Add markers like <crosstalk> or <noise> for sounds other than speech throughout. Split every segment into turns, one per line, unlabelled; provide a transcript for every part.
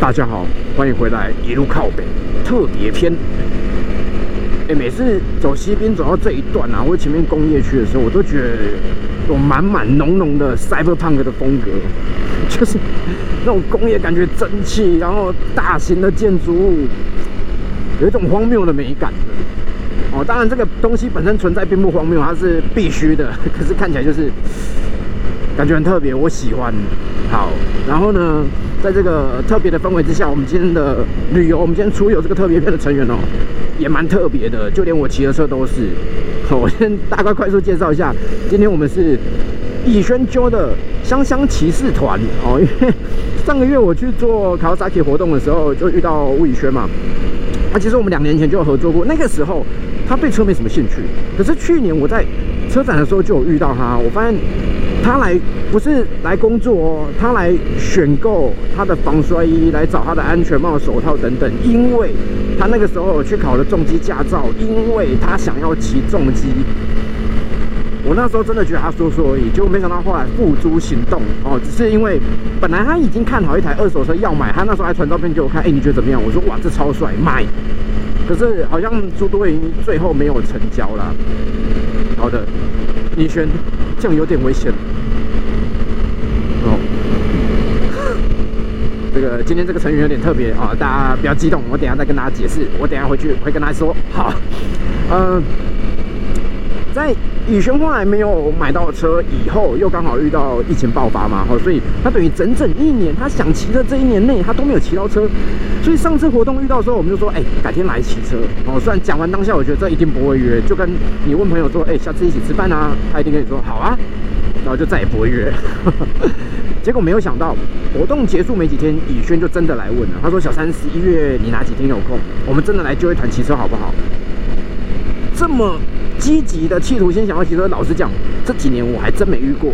大家好，欢迎回来一路靠北特别篇。哎，每次走西滨走到这一段啊，或前面工业区的时候，我都觉得有满满浓浓的 cyberpunk 的风格，<laughs> 就是那种工业感觉蒸汽，然后大型的建筑物，有一种荒谬的美感哦，当然这个东西本身存在并不荒谬，它是必须的，<laughs> 可是看起来就是感觉很特别，我喜欢。好，然后呢，在这个特别的氛围之下，我们今天的旅游，我们今天出游这个特别片的成员哦，也蛮特别的，就连我骑的车都是。好，我先大概快速介绍一下，今天我们是逸轩揪的香香骑士团哦，因为上个月我去做卡萨奇活动的时候，就遇到吴以轩嘛。啊，其实我们两年前就有合作过，那个时候他对车没什么兴趣，可是去年我在车展的时候就有遇到他，我发现。他来不是来工作哦，他来选购他的防摔衣，来找他的安全帽、手套等等。因为他那个时候去考了重机驾照，因为他想要骑重机。我那时候真的觉得他说说而已，结果没想到后来付诸行动哦。只是因为本来他已经看好一台二手车要买，他那时候还传照片给我看，哎，你觉得怎么样？我说哇，这超帅，买。可是好像朱多云最后没有成交了。好的，倪轩。这样有点危险哦。这个今天这个成员有点特别啊，大家不要激动，我等下再跟大家解释。我等下回去会跟大家说。好，嗯，在宇轩后来没有买到车以后，又刚好遇到疫情爆发嘛，好，所以他等于整整一年，他想骑的这一年内，他都没有骑到车。所以上次活动遇到的时候，我们就说，哎，改天来骑车哦。虽然讲完当下，我觉得这一定不会约，就跟你问朋友说，哎，下次一起吃饭啊，他一定跟你说好啊，然后就再也不会约。<laughs> 结果没有想到，活动结束没几天，宇轩就真的来问了，他说，小三十一月你哪几天有空？我们真的来揪一团骑车好不好？这么积极的企图心想要骑车，老实讲，这几年我还真没遇过，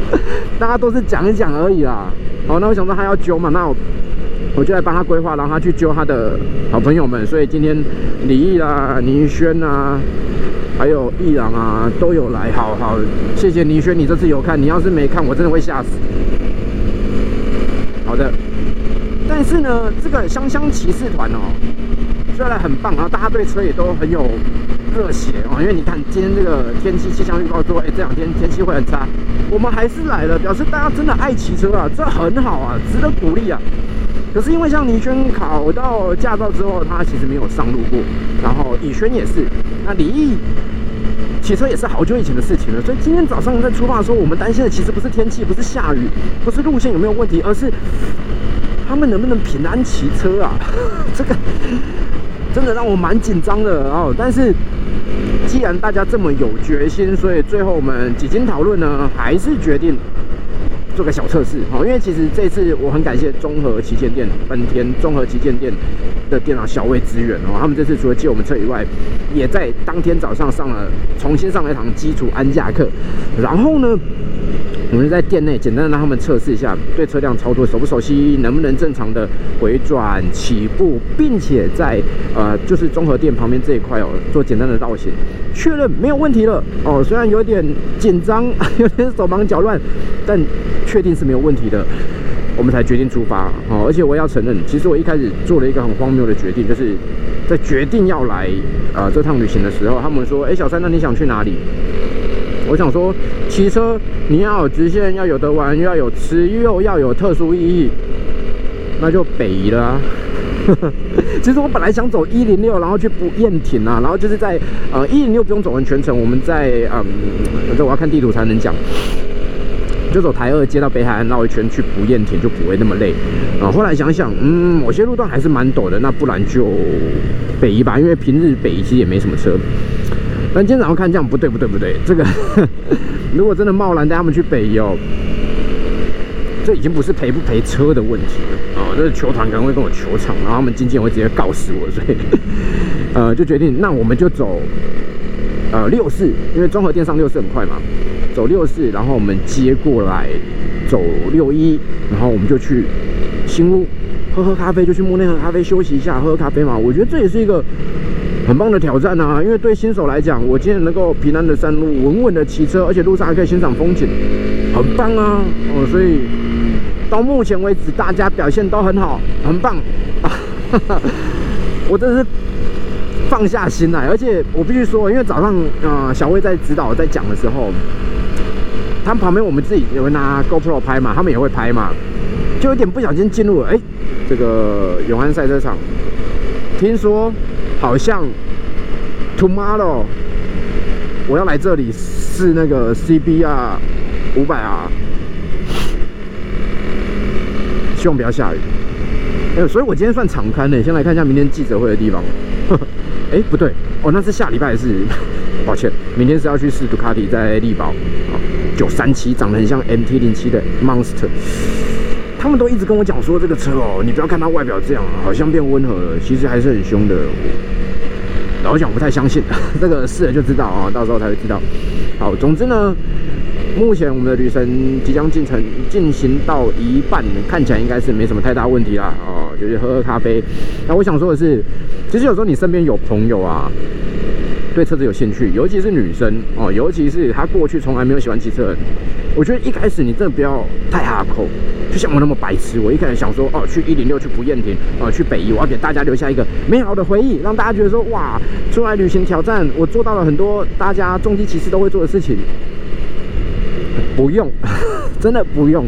<laughs> 大家都是讲一讲而已啦。好，那我想说他要揪嘛，那我。我就来帮他规划，然后他去揪他的好朋友们，所以今天李毅啦、倪轩啊，还有易朗啊都有来。好好，谢谢倪轩，你这次有看，你要是没看，我真的会吓死。好的，但是呢，这个香香骑士团哦，虽然很棒，然后大家对车也都很有热血哦，因为你看今天这个天气气象预报说，哎，这两天天气会很差，我们还是来了，表示大家真的爱骑车啊，这很好啊，值得鼓励啊。可是因为像倪轩考到驾照之后，他其实没有上路过，然后以轩也是，那李毅骑车也是好久以前的事情了。所以今天早上在出发的时候，我们担心的其实不是天气，不是下雨，不是路线有没有问题，而是他们能不能平安骑车啊？<laughs> 这个真的让我蛮紧张的哦。但是既然大家这么有决心，所以最后我们几经讨论呢，还是决定。做个小测试，好，因为其实这次我很感谢综合旗舰店本田综合旗舰店的电脑小魏支援哦，他们这次除了借我们车以外，也在当天早上上了重新上了一堂基础安驾课，然后呢。我们在店内简单的让他们测试一下对车辆操作熟不熟悉，能不能正常的回转起步，并且在呃就是综合店旁边这一块哦做简单的绕行，确认没有问题了哦。虽然有点紧张，<laughs> 有点手忙脚乱，但确定是没有问题的，我们才决定出发哦。而且我要承认，其实我一开始做了一个很荒谬的决定，就是在决定要来呃这趟旅行的时候，他们说：“哎，小三，那你想去哪里？”我想说，骑车你要有直线，要有得玩，又要有吃，又要有特殊意义，那就北移了啊。<laughs> 其实我本来想走一零六，然后去补燕亭啊，然后就是在呃一零六不用走完全程，我们在嗯，反正我要看地图才能讲，就走台二接到北海岸绕一圈去补燕亭，就不会那么累啊。后来想想，嗯，某些路段还是蛮陡的，那不然就北移吧，因为平日北移其实也没什么车。但今天早上看这样不对不对不对，这个 <laughs> 如果真的贸然带他们去北游，这已经不是赔不赔车的问题了啊！这是球团可能会跟我球场，然后他们经纪人会直接告死我，所以 <laughs> 呃就决定那我们就走呃六四，因为综合电商六四很快嘛，走六四，然后我们接过来走六一，然后我们就去新屋喝喝咖啡，就去木内喝咖啡休息一下，喝喝咖啡嘛。我觉得这也是一个。很棒的挑战啊！因为对新手来讲，我今天能够平安的上路，稳稳的骑车，而且路上还可以欣赏风景，很棒啊！哦，所以到目前为止大家表现都很好，很棒啊！<laughs> 我真是放下心来，而且我必须说，因为早上呃小魏在指导在讲的时候，他们旁边我们自己也会拿 GoPro 拍嘛，他们也会拍嘛，就有点不小心进入了哎这个永安赛车场，听说好像 Tomorrow 我要来这里试那个 CBR 五百 R，希望不要下雨。哎，所以我今天算敞开呢。先来看一下明天记者会的地方。<laughs> 哎，不对，哦，那是下礼拜是，<laughs> 抱歉，明天是要去试杜卡迪在力宝，九三七长得很像 MT 零七的 Monster。他们都一直跟我讲说这个车哦，你不要看它外表这样，好像变温和了，其实还是很凶的。老讲不太相信，<laughs> 这个试了就知道啊，到时候才会知道。好，总之呢。目前我们的旅程即将进程进行到一半，看起来应该是没什么太大问题啦。哦，就是喝喝咖啡。那我想说的是，其实有时候你身边有朋友啊，对车子有兴趣，尤其是女生哦，尤其是她过去从来没有喜欢骑车，我觉得一开始你真的不要太哈口，就像我那么白痴。我一开始想说，哦，去一零六，去不厌亭，呃，去北宜，我要给大家留下一个美好的回忆，让大家觉得说，哇，出来旅行挑战，我做到了很多大家重机骑士都会做的事情。不用，真的不用。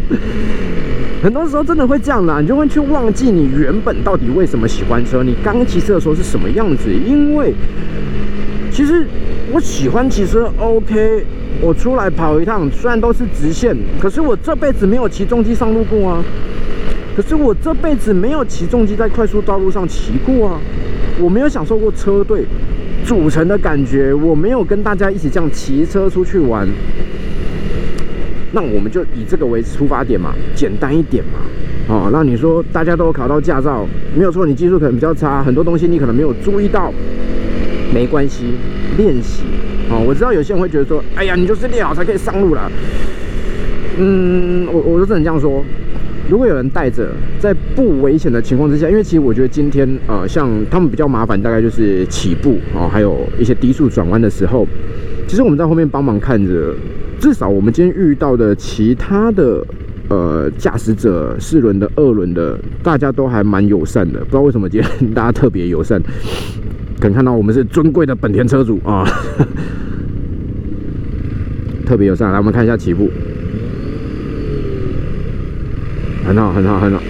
很多时候真的会这样啦，你就会去忘记你原本到底为什么喜欢车，你刚骑车的时候是什么样子。因为其实我喜欢骑车，OK，我出来跑一趟，虽然都是直线，可是我这辈子没有骑重机上路过啊。可是我这辈子没有骑重机在快速道路上骑过啊，我没有享受过车队组成的感觉，我没有跟大家一起这样骑车出去玩。那我们就以这个为出发点嘛，简单一点嘛，哦，那你说大家都考到驾照，没有错，你技术可能比较差，很多东西你可能没有注意到，没关系，练习，哦，我知道有些人会觉得说，哎呀，你就是练好才可以上路了，嗯，我我就只能这样说，如果有人带着，在不危险的情况之下，因为其实我觉得今天，呃，像他们比较麻烦，大概就是起步，哦，还有一些低速转弯的时候，其实我们在后面帮忙看着。至少我们今天遇到的其他的呃驾驶者，四轮的、二轮的，大家都还蛮友善的。不知道为什么今天大家特别友善，可以看到我们是尊贵的本田车主啊，<laughs> 特别友善。来，我们看一下起步，很好，很好，很好，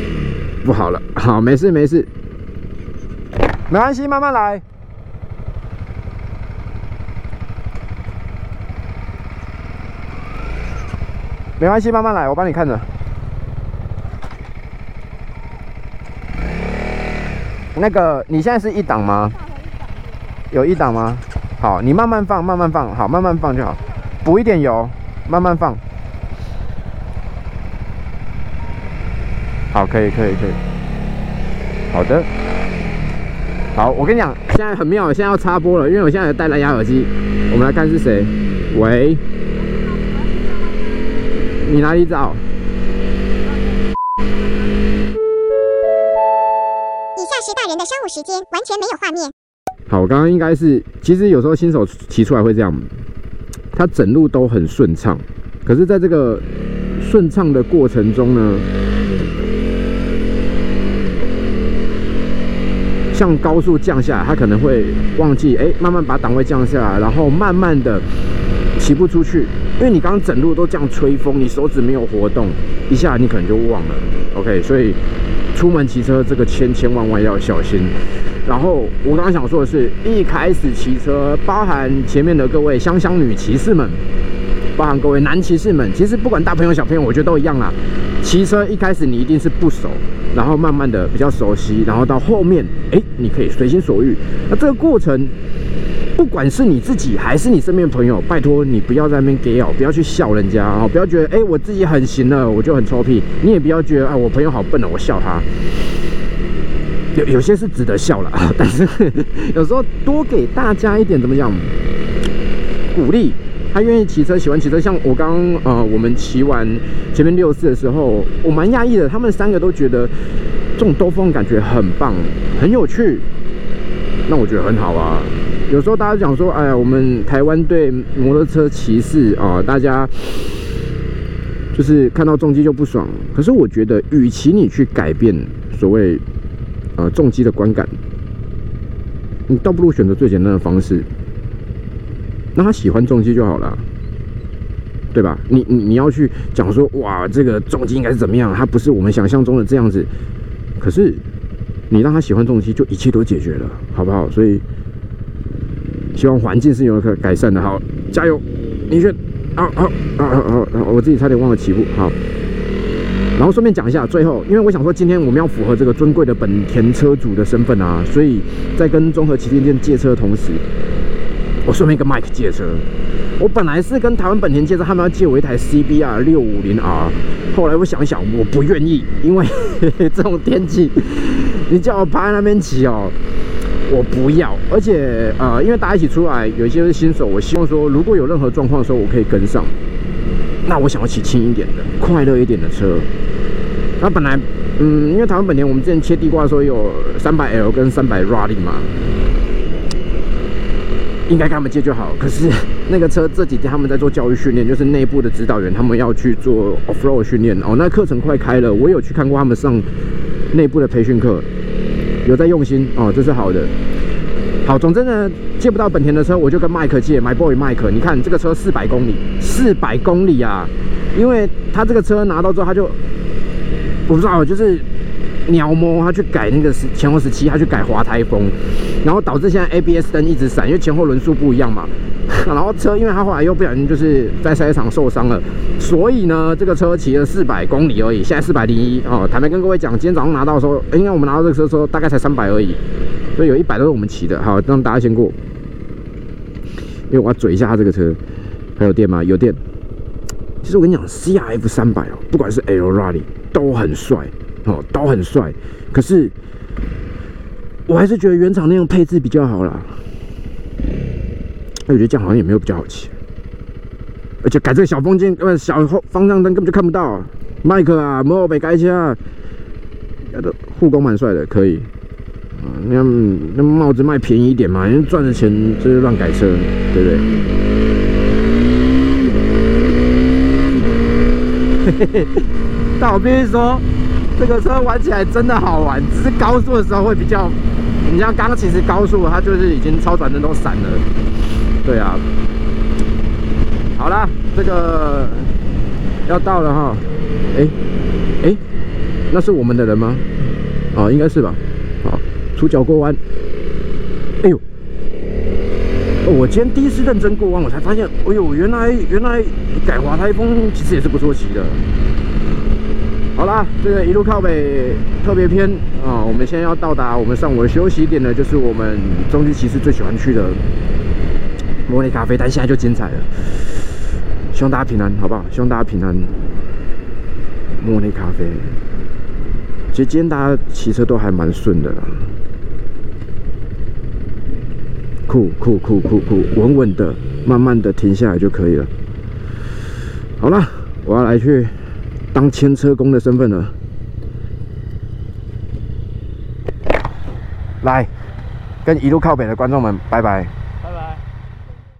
不好了，好，没事，没事，没关系，慢慢来。没关系，慢慢来，我帮你看着。那个，你现在是一档吗？有一档吗？好，你慢慢放，慢慢放，好，慢慢放就好。补一点油，慢慢放。好，可以，可以，可以。好的。好，我跟你讲，现在很妙，现在要插播了，因为我现在戴蓝牙耳机。我们来看是谁？喂。你哪里找？以下是大人的商务时间，完全没有画面。好，我刚刚应该是，其实有时候新手骑出来会这样，它整路都很顺畅，可是在这个顺畅的过程中呢，像高速降下来，它可能会忘记，哎，慢慢把档位降下来，然后慢慢的骑不出去。因为你刚刚整路都这样吹风，你手指没有活动，一下你可能就忘了。OK，所以出门骑车这个千千万万要小心。然后我刚刚想说的是，一开始骑车，包含前面的各位香香女骑士们，包含各位男骑士们，其实不管大朋友小朋友，我觉得都一样啦。骑车一开始你一定是不熟，然后慢慢的比较熟悉，然后到后面，哎，你可以随心所欲。那这个过程。不管是你自己还是你身边朋友，拜托你不要在那边给哦，不要去笑人家啊！不要觉得哎，我自己很行了，我就很臭屁。你也不要觉得啊，我朋友好笨了，我笑他。有有些是值得笑了啊，<laughs> 但是 <laughs> 有时候多给大家一点怎么讲鼓励，他愿意骑车，喜欢骑车。像我刚呃，我们骑完前面六四的时候，我蛮讶异的，他们三个都觉得这种兜风感觉很棒，很有趣。那我觉得很好啊。有时候大家讲说，哎呀，我们台湾对摩托车骑士啊，大家就是看到重机就不爽。可是我觉得，与其你去改变所谓呃重机的观感，你倒不如选择最简单的方式，让他喜欢重机就好了，对吧？你你你要去讲说，哇，这个重机应该是怎么样？它不是我们想象中的这样子。可是你让他喜欢重机，就一切都解决了，好不好？所以希望环境是有可改善的。好，加油，你去。啊啊啊啊啊，我自己差点忘了起步。好，然后顺便讲一下，最后，因为我想说，今天我们要符合这个尊贵的本田车主的身份啊，所以在跟综合旗舰店借车的同时，我顺便跟 Mike 借车。我本来是跟台湾本田借车，他们要借我一台 CBR 六五零 R，后来我想想，我不愿意，因为 <laughs> 这种天气，你叫我趴在那边骑哦。我不要，而且呃，因为大家一起出来，有一些是新手，我希望说，如果有任何状况的时候，我可以跟上。那我想要骑轻一点的、快乐一点的车。那本来，嗯，因为台湾本田，我们之前切地瓜的时候有三百 L 跟三百 Rally 嘛，应该跟他们借就好。可是那个车这几天他们在做教育训练，就是内部的指导员他们要去做 Off Road 训练哦。那课程快开了，我有去看过他们上内部的培训课。有在用心哦，这是好的。好，总之呢，借不到本田的车，我就跟麦克借，My Boy 麦克。你看这个车四百公里，四百公里啊！因为他这个车拿到之后，他就我不知道，就是鸟摸他去改那个十前后十七，他去改滑台风，然后导致现在 ABS 灯一直闪，因为前后轮速不一样嘛。<laughs> 然后车，因为他后来又不小心就是在赛场受伤了，所以呢，这个车骑了四百公里而已，现在四百零一哦。坦白跟各位讲，今天早上拿到的时候，应该我们拿到这个车的时候大概才三百而已，所以有一百都是我们骑的。好，让大家先过，因为我要嘴一下他这个车，还有电吗？有电。其实我跟你讲，CRF 三百哦，不管是 L Rally 都很帅哦，都很帅。可是我还是觉得原厂那种配置比较好啦。我觉得这样好像也没有比较好骑，而且改这个小风镜，呃，小方向灯根本就看不到。麦克啊，摩尔北改车，的护工蛮帅的，可以。啊，那那帽子卖便宜一点嘛，因为赚的钱就是乱改车，对不对？嘿嘿嘿，但我必须说，这个车玩起来真的好玩，只是高速的时候会比较，你像刚刚其实高速它就是已经超转灯都闪了。对啊，好了，这个要到了哈，哎哎，那是我们的人吗？啊，应该是吧。好，出脚过弯，哎呦，我今天第一次认真过弯，我才发现，哎呦，原来原来改滑台风其实也是不错骑的。好啦，这个一路靠北特别偏啊，我们现在要到达我们上午的休息点呢，就是我们中级骑士最喜欢去的。茉莉咖啡，但现在就精彩了。希望大家平安，好不好？希望大家平安。茉莉咖啡，其实今天大家骑车都还蛮顺的啦。酷酷酷酷酷，稳稳的，慢慢的停下来就可以了。好了，我要来去当牵车工的身份了。来，跟一路靠北的观众们拜拜。